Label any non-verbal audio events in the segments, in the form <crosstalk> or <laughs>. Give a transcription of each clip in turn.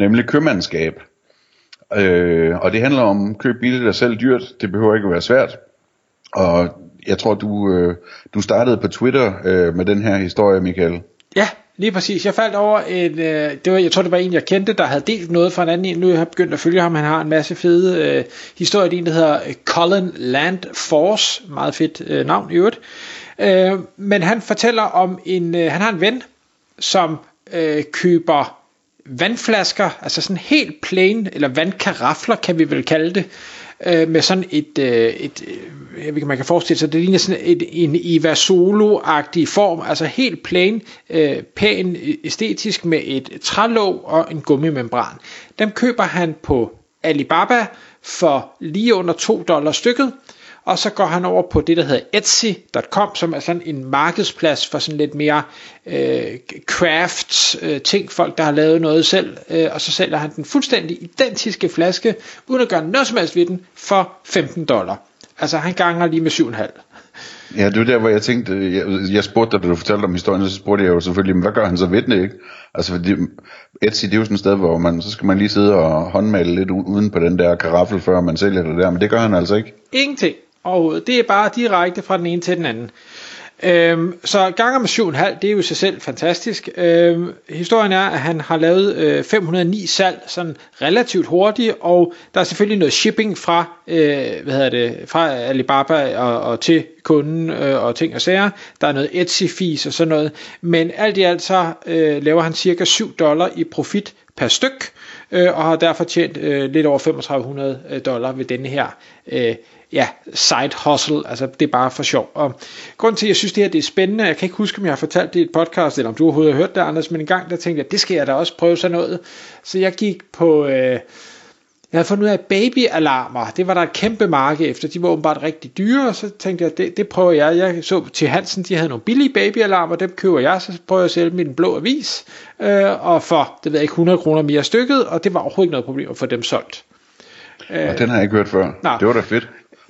Nemlig købmandskab. Øh, og det handler om køb billigt og selv dyrt. Det behøver ikke at være svært. Og jeg tror, du, øh, du startede på Twitter øh, med den her historie, Michael. Ja, lige præcis. Jeg faldt over en, øh, det var, jeg tror det var en, jeg kendte, der havde delt noget fra en anden en. Nu har jeg begyndt at følge ham. Han har en masse fede øh, historier. En, der hedder øh, Colin Landforce. Meget fedt øh, navn i øvrigt. Øh, men han fortæller om en, øh, han har en ven, som øh, køber vandflasker, altså sådan helt plain, eller vandkarafler kan vi vel kalde det, øh, med sådan et, øh, et øh, jeg ved, man kan forestille sig, det ligner sådan et, en Eva Solo-agtig form, altså helt plain, øh, pæn, æstetisk med et trælåg og en gummimembran. Dem køber han på Alibaba for lige under 2 dollars stykket, og så går han over på det, der hedder Etsy.com, som er sådan en markedsplads for sådan lidt mere øh, crafts øh, ting, folk der har lavet noget selv, øh, og så sælger han den fuldstændig identiske flaske, uden at gøre noget som helst ved den, for 15 dollar. Altså han ganger lige med 7,5. Ja, det var der, hvor jeg tænkte, jeg, jeg spurgte dig, da du fortalte om historien, så spurgte jeg jo selvfølgelig, hvad gør han så ved det, ikke? Altså, fordi Etsy, det er jo sådan et sted, hvor man, så skal man lige sidde og håndmale lidt uden på den der karaffel, før man sælger det der, men det gør han altså ikke. Ingenting. Og det er bare direkte fra den ene til den anden. Øhm, så ganger med 7,5, det er jo i sig selv fantastisk. Øhm, historien er, at han har lavet øh, 509 salg sådan relativt hurtigt, og der er selvfølgelig noget shipping fra, øh, hvad hedder det, fra Alibaba og, og til kunden øh, og ting og sager. Der er noget Etsy-fees og sådan noget. Men alt i alt så øh, laver han cirka 7 dollar i profit per styk, øh, og har derfor tjent øh, lidt over 3500 øh, dollar ved denne her øh, ja, side hustle, altså det er bare for sjov. Og grund til, at jeg synes, det her det er spændende, jeg kan ikke huske, om jeg har fortalt det i et podcast, eller om du overhovedet har hørt det, Anders, men en gang der tænkte jeg, det skal jeg da også prøve sådan noget. Så jeg gik på, øh, jeg havde fundet ud af babyalarmer, det var der et kæmpe marked efter, de var åbenbart rigtig dyre, og så tænkte jeg, det, det prøver jeg. Jeg så til Hansen, de havde nogle billige babyalarmer, dem køber jeg, så prøver jeg at sælge dem i den blå avis, øh, og for, det ved jeg ikke, 100 kroner mere stykket, og det var overhovedet ikke noget problem at få dem solgt. Og den har jeg ikke hørt før. Nå. Det var da fedt.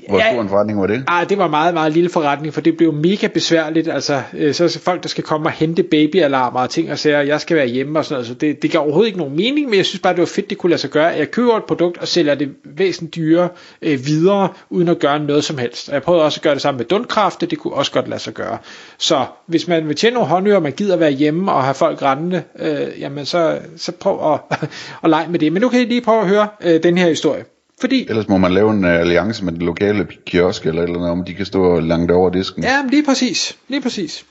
Hvor ja, stor en forretning var det? Ah, det var meget, meget lille forretning, for det blev mega besværligt. Altså, øh, så er folk, der skal komme og hente babyalarmer og ting og sager, jeg skal være hjemme og sådan noget. Så det, det gav overhovedet ikke nogen mening, men jeg synes bare, det var fedt, det kunne lade sig gøre. Jeg køber et produkt og sælger det væsentligt dyre øh, videre, uden at gøre noget som helst. Og jeg prøvede også at gøre det samme med Dundkraft, det kunne også godt lade sig gøre. Så hvis man vil tjene nogle håndører, og man gider være hjemme og have folk rendende, øh, jamen så, så prøv at, <laughs> at lege med det. Men nu kan I lige prøve at høre øh, den her historie. Fordi, Ellers må man lave en uh, alliance med den lokale kiosk eller eller andet, om de kan stå langt over disken. Ja, lige præcis. Lige præcis.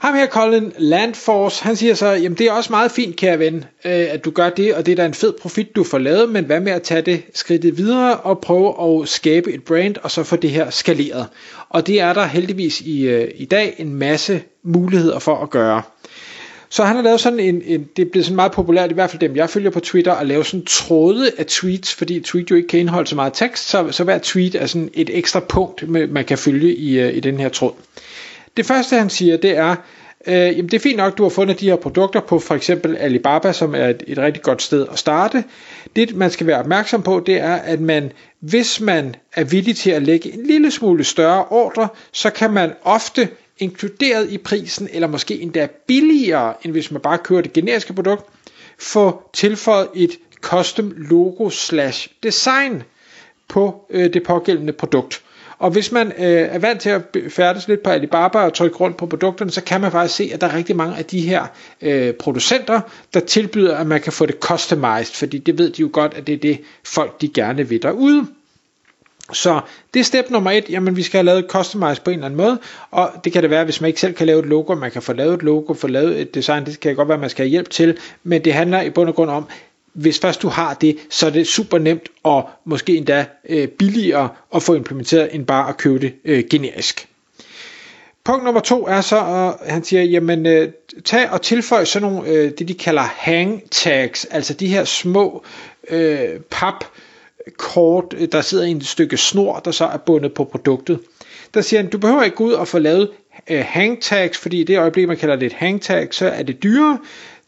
Ham her, Colin Landforce, han siger så, jamen det er også meget fint, kære ven, øh, at du gør det, og det er da en fed profit, du får lavet, men hvad med at tage det skridtet videre og prøve at skabe et brand, og så få det her skaleret. Og det er der heldigvis i, øh, i dag en masse muligheder for at gøre. Så han har lavet sådan en, en, det er blevet sådan meget populært, i hvert fald dem jeg følger på Twitter, at lave sådan tråde af tweets, fordi tweet jo ikke kan indeholde så meget tekst, så, så hver tweet er sådan et ekstra punkt, man kan følge i, øh, i den her tråd. Det første han siger, det er, øh, jamen det er fint nok, du har fundet de her produkter på for eksempel Alibaba, som er et, et rigtig godt sted at starte. Det man skal være opmærksom på, det er, at man, hvis man er villig til at lægge en lille smule større ordre, så kan man ofte inkluderet i prisen, eller måske endda billigere, end hvis man bare kører det generiske produkt, få tilføjet et custom logo slash design på øh, det pågældende produkt. Og hvis man øh, er vant til at færdes lidt på Alibaba og trykke rundt på produkterne, så kan man faktisk se, at der er rigtig mange af de her øh, producenter, der tilbyder, at man kan få det customized, fordi det ved de jo godt, at det er det folk de gerne vil derude. Så det er step nummer et, jamen vi skal have lavet customize på en eller anden måde, og det kan det være, hvis man ikke selv kan lave et logo, man kan få lavet et logo, få lavet et design, det kan godt være, man skal have hjælp til, men det handler i bund og grund om, hvis først du har det, så er det super nemt og måske endda øh, billigere at få implementeret, end bare at købe det øh, generisk. Punkt nummer to er så, at han siger, jamen øh, tag og tilføj sådan nogle, øh, det de kalder hang tags, altså de her små øh, pap kort, der sidder i et stykke snor, der så er bundet på produktet. Der siger han, du behøver ikke gå ud og få lavet øh, hang fordi i det øjeblik, man kalder det et hangtag, så er det dyrere.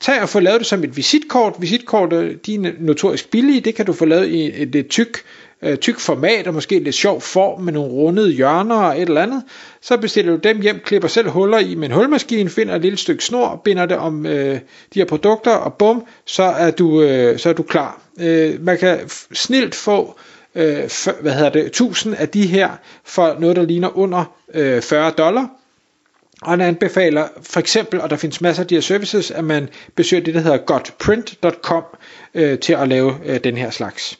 Tag og få lavet det som et visitkort. Visitkort, øh, de er notorisk billige, det kan du få lavet i et lidt tyk øh, tyk format og måske lidt sjov form med nogle rundede hjørner og et eller andet. Så bestiller du dem hjem, klipper selv huller i med en hulmaskine, finder et lille stykke snor, binder det om øh, de her produkter og bum, så er du, øh, så er du klar. Øh, man kan snilt få øh, for, hvad hedder det, 1000 af de her for noget, der ligner under øh, 40 dollar. Og han anbefaler for eksempel, og der findes masser af de her services, at man besøger det, der hedder gotprint.com øh, til at lave øh, den her slags.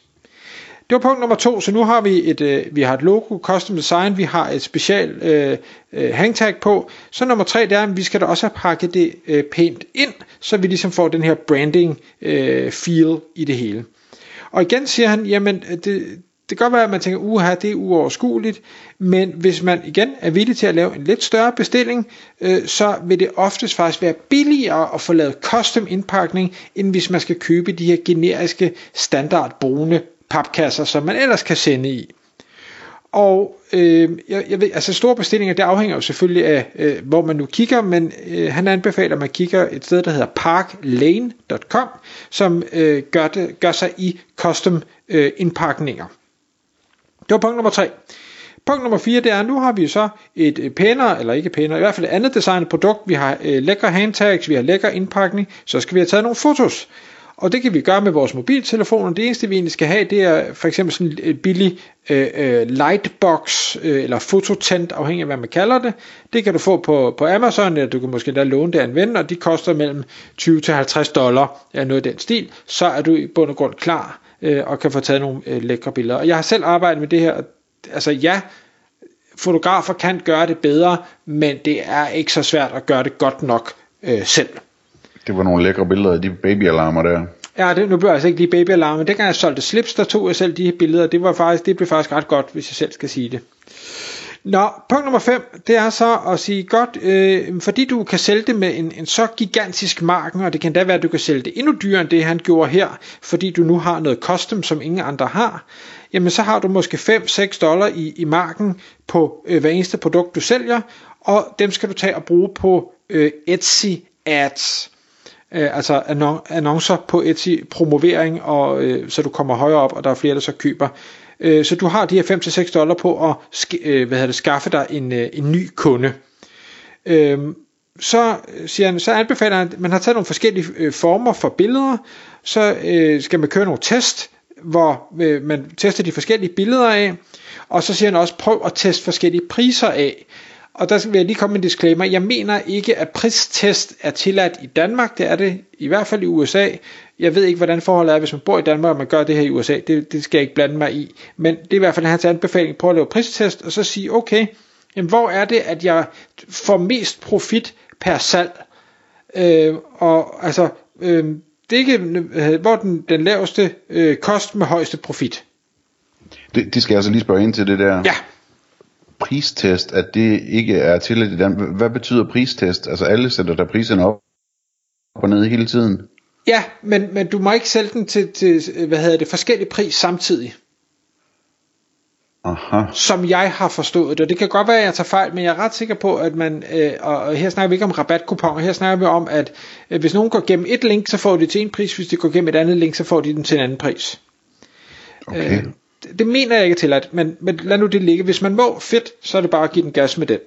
Det var punkt nummer to, så nu har vi et, øh, vi har et logo, custom design, vi har et special øh, øh, hangtag på. Så nummer tre, det er, at vi skal da også have pakket det øh, pænt ind, så vi ligesom får den her branding øh, feel i det hele. Og igen siger han, jamen øh, det, det kan godt være, at man tænker, uha, det er uoverskueligt, men hvis man igen er villig til at lave en lidt større bestilling, øh, så vil det oftest faktisk være billigere at få lavet custom indpakning, end hvis man skal købe de her generiske standardbrune papkasser, som man ellers kan sende i. Og øh, jeg, jeg ved, altså store bestillinger, det afhænger jo selvfølgelig af, øh, hvor man nu kigger, men øh, han anbefaler, at man kigger et sted, der hedder parklane.com, som øh, gør, det, gør sig i custom øh, indpakninger. Det var punkt nummer 3. Punkt nummer 4, det er, at nu har vi så et øh, pænere, eller ikke pænere, i hvert fald et andet designet produkt. Vi har øh, lækre handtags, vi har lækker indpakning, så skal vi have taget nogle fotos. Og det kan vi gøre med vores mobiltelefoner. Det eneste vi egentlig skal have, det er for eksempel sådan et billig øh, øh, lightbox øh, eller fototent, afhængig af hvad man kalder det. Det kan du få på, på Amazon, eller du kan måske endda låne det af en ven, og de koster mellem 20 til 50 dollar, eller noget af den stil. Så er du i bund og grund klar øh, og kan få taget nogle øh, lækre billeder. Og jeg har selv arbejdet med det her. Altså ja, fotografer kan gøre det bedre, men det er ikke så svært at gøre det godt nok øh, selv. Det var nogle lækre billeder af de babyalarmer der. Ja, det, nu bliver jeg altså ikke lige babyalarmer, men dengang jeg solgte slips, der tog jeg selv de her billeder, det, var faktisk, det blev faktisk ret godt, hvis jeg selv skal sige det. Nå, punkt nummer 5, det er så at sige godt, øh, fordi du kan sælge det med en, en så gigantisk marken, og det kan da være, at du kan sælge det endnu dyrere end det, han gjorde her, fordi du nu har noget custom, som ingen andre har, jamen så har du måske 5-6 dollar i, i marken på øh, hver eneste produkt, du sælger, og dem skal du tage og bruge på øh, Etsy ads øh, altså annoncer på Etsy, promovering, og, øh, så du kommer højere op, og der er flere, der så køber. Øh, så du har de her 5-6 dollar på at øh, hvad det, skaffe dig en, øh, en ny kunde. Øh, så, øh, siger han, så anbefaler han, at man har taget nogle forskellige øh, former for billeder, så øh, skal man køre nogle test, hvor øh, man tester de forskellige billeder af, og så siger han også, prøv at teste forskellige priser af. Og der vil jeg lige komme med en disclaimer. Jeg mener ikke, at pristest er tilladt i Danmark. Det er det i hvert fald i USA. Jeg ved ikke, hvordan forholdet er, hvis man bor i Danmark, og man gør det her i USA. Det, det skal jeg ikke blande mig i. Men det er i hvert fald hans anbefaling. Prøv at lave pristest, og så sige, okay, jamen, hvor er det, at jeg får mest profit per salg? Øh, og altså, øh, det er ikke, øh, hvor den, den laveste øh, kost med højeste profit. Det, det skal jeg altså lige spørge ind til det der. Ja pristest, at det ikke er tilladt i Danmark. Hvad betyder pristest? Altså alle sætter der priserne op og ned hele tiden. Ja, men, men du må ikke sælge den til, til hvad hedder det, forskellige pris samtidig. Aha. Som jeg har forstået det. Det kan godt være, at jeg tager fejl, men jeg er ret sikker på, at man, øh, og her snakker vi ikke om rabatkuponer, her snakker vi om, at øh, hvis nogen går gennem et link, så får de til en pris, hvis de går gennem et andet link, så får de den til en anden pris. Okay. Øh, det mener jeg ikke til at, men, men lad nu det ligge. Hvis man må, fedt, så er det bare at give den gas med den.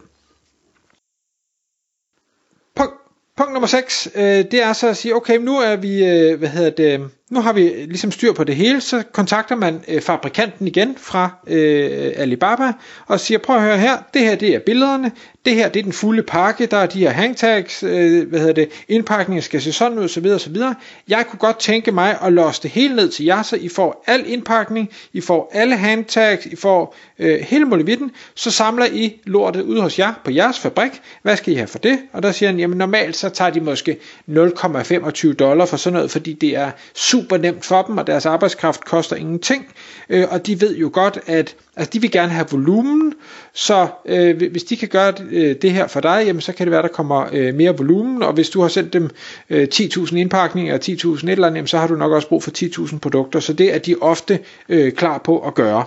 Punkt, punkt nummer 6, øh, det er så at sige, okay, nu er vi, øh, hvad hedder det, nu har vi ligesom styr på det hele, så kontakter man øh, fabrikanten igen fra øh, Alibaba og siger, prøv at høre her, det her det er billederne, det her det er den fulde pakke, der er de her hangtags, øh, hvad hedder det, indpakningen skal se sådan ud, så videre, så videre. Jeg kunne godt tænke mig at låse det hele ned til jer, så I får al indpakning, I får alle hangtags, I får øh, hele muligheden, så samler I lortet ud hos jer på jeres fabrik. Hvad skal I have for det? Og der siger han, jamen normalt så tager de måske 0,25 dollar for sådan noget, fordi det er super super nemt for dem, og deres arbejdskraft koster ingenting, øh, og de ved jo godt, at altså, de vil gerne have volumen, så øh, hvis de kan gøre det, det her for dig, jamen, så kan det være, der kommer øh, mere volumen, og hvis du har sendt dem øh, 10.000 indpakninger, og 10.000 et eller andet, jamen, så har du nok også brug for 10.000 produkter, så det er de ofte øh, klar på at gøre.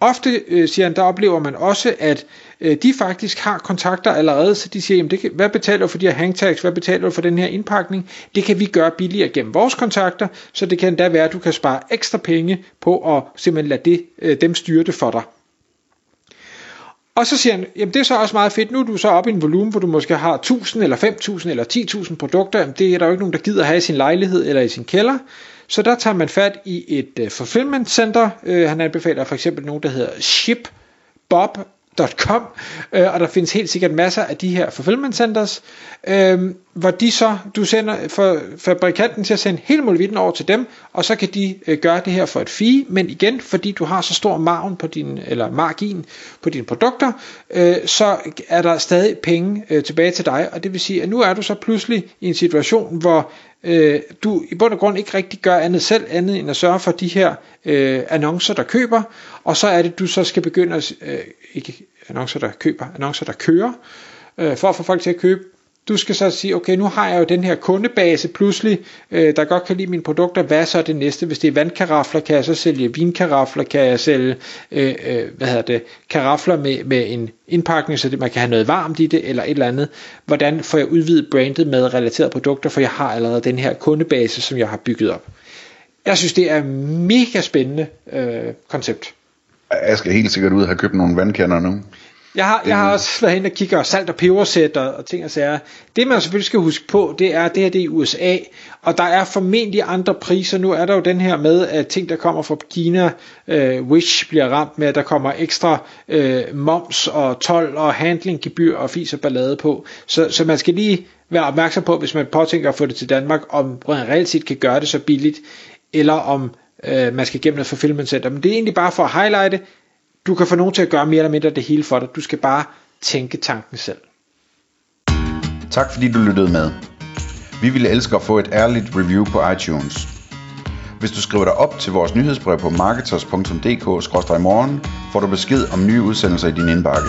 Ofte, øh, siger han, der oplever man også, at øh, de faktisk har kontakter allerede, så de siger, jamen det kan, hvad betaler du for de her hangtags, hvad betaler du for den her indpakning? Det kan vi gøre billigere gennem vores kontakter, så det kan endda være, at du kan spare ekstra penge på at simpelthen lade det, øh, dem styre det for dig. Og så siger han, jamen det er så også meget fedt, nu er du så oppe i en volumen, hvor du måske har 1000 eller 5000 eller 10.000 produkter, jamen det er der jo ikke nogen, der gider have i sin lejlighed eller i sin kælder, så der tager man fat i et uh, fulfillment center. Uh, han anbefaler for eksempel nogen, der hedder shipbob.com, øh, og der findes helt sikkert masser af de her fulfillment centers, øh, hvor de så, du sender for fabrikanten til at sende hele muligheden over til dem, og så kan de øh, gøre det her for et fee, men igen, fordi du har så stor margen på din, eller margin på dine produkter, øh, så er der stadig penge øh, tilbage til dig, og det vil sige, at nu er du så pludselig i en situation, hvor øh, du i bund og grund ikke rigtig gør andet selv, andet end at sørge for de her øh, annoncer, der køber, og så er det, du så skal begynde at, øh, ikke annoncer, der køber, annoncer, der kører, øh, for at få folk til at købe, du skal så sige, okay, nu har jeg jo den her kundebase pludselig, øh, der godt kan lide mine produkter. Hvad så er det næste? Hvis det er vandkarafler, kan jeg så sælge vinkarafler, kan jeg sælge øh, øh, hvad hedder det, karafler med, med en indpakning, så det, man kan have noget varmt i det, eller et eller andet. Hvordan får jeg udvidet brandet med relaterede produkter, for jeg har allerede den her kundebase, som jeg har bygget op. Jeg synes, det er mega spændende øh, koncept. Jeg skal helt sikkert ud og have købt nogle vandkander nu. Jeg har, jeg har også været hen og kigge og salt og pebersæt og, og ting og sager. Det man selvfølgelig skal huske på, det er, at det her det er i USA, og der er formentlig andre priser. Nu er der jo den her med, at ting der kommer fra Kina, øh, Wish bliver ramt med, at der kommer ekstra øh, moms og tolv og handlinggebyr og fis og ballade på. Så, så man skal lige være opmærksom på, hvis man påtænker at få det til Danmark, om man reelt set kan gøre det så billigt, eller om øh, man skal gennem noget fulfillment center. Men det er egentlig bare for at highlighte, du kan få nogen til at gøre mere eller mindre det hele for dig. Du skal bare tænke tanken selv. Tak fordi du lyttede med. Vi ville elske at få et ærligt review på iTunes. Hvis du skriver dig op til vores nyhedsbrev på marketers.dk-morgen, får du besked om nye udsendelser i din indbakke.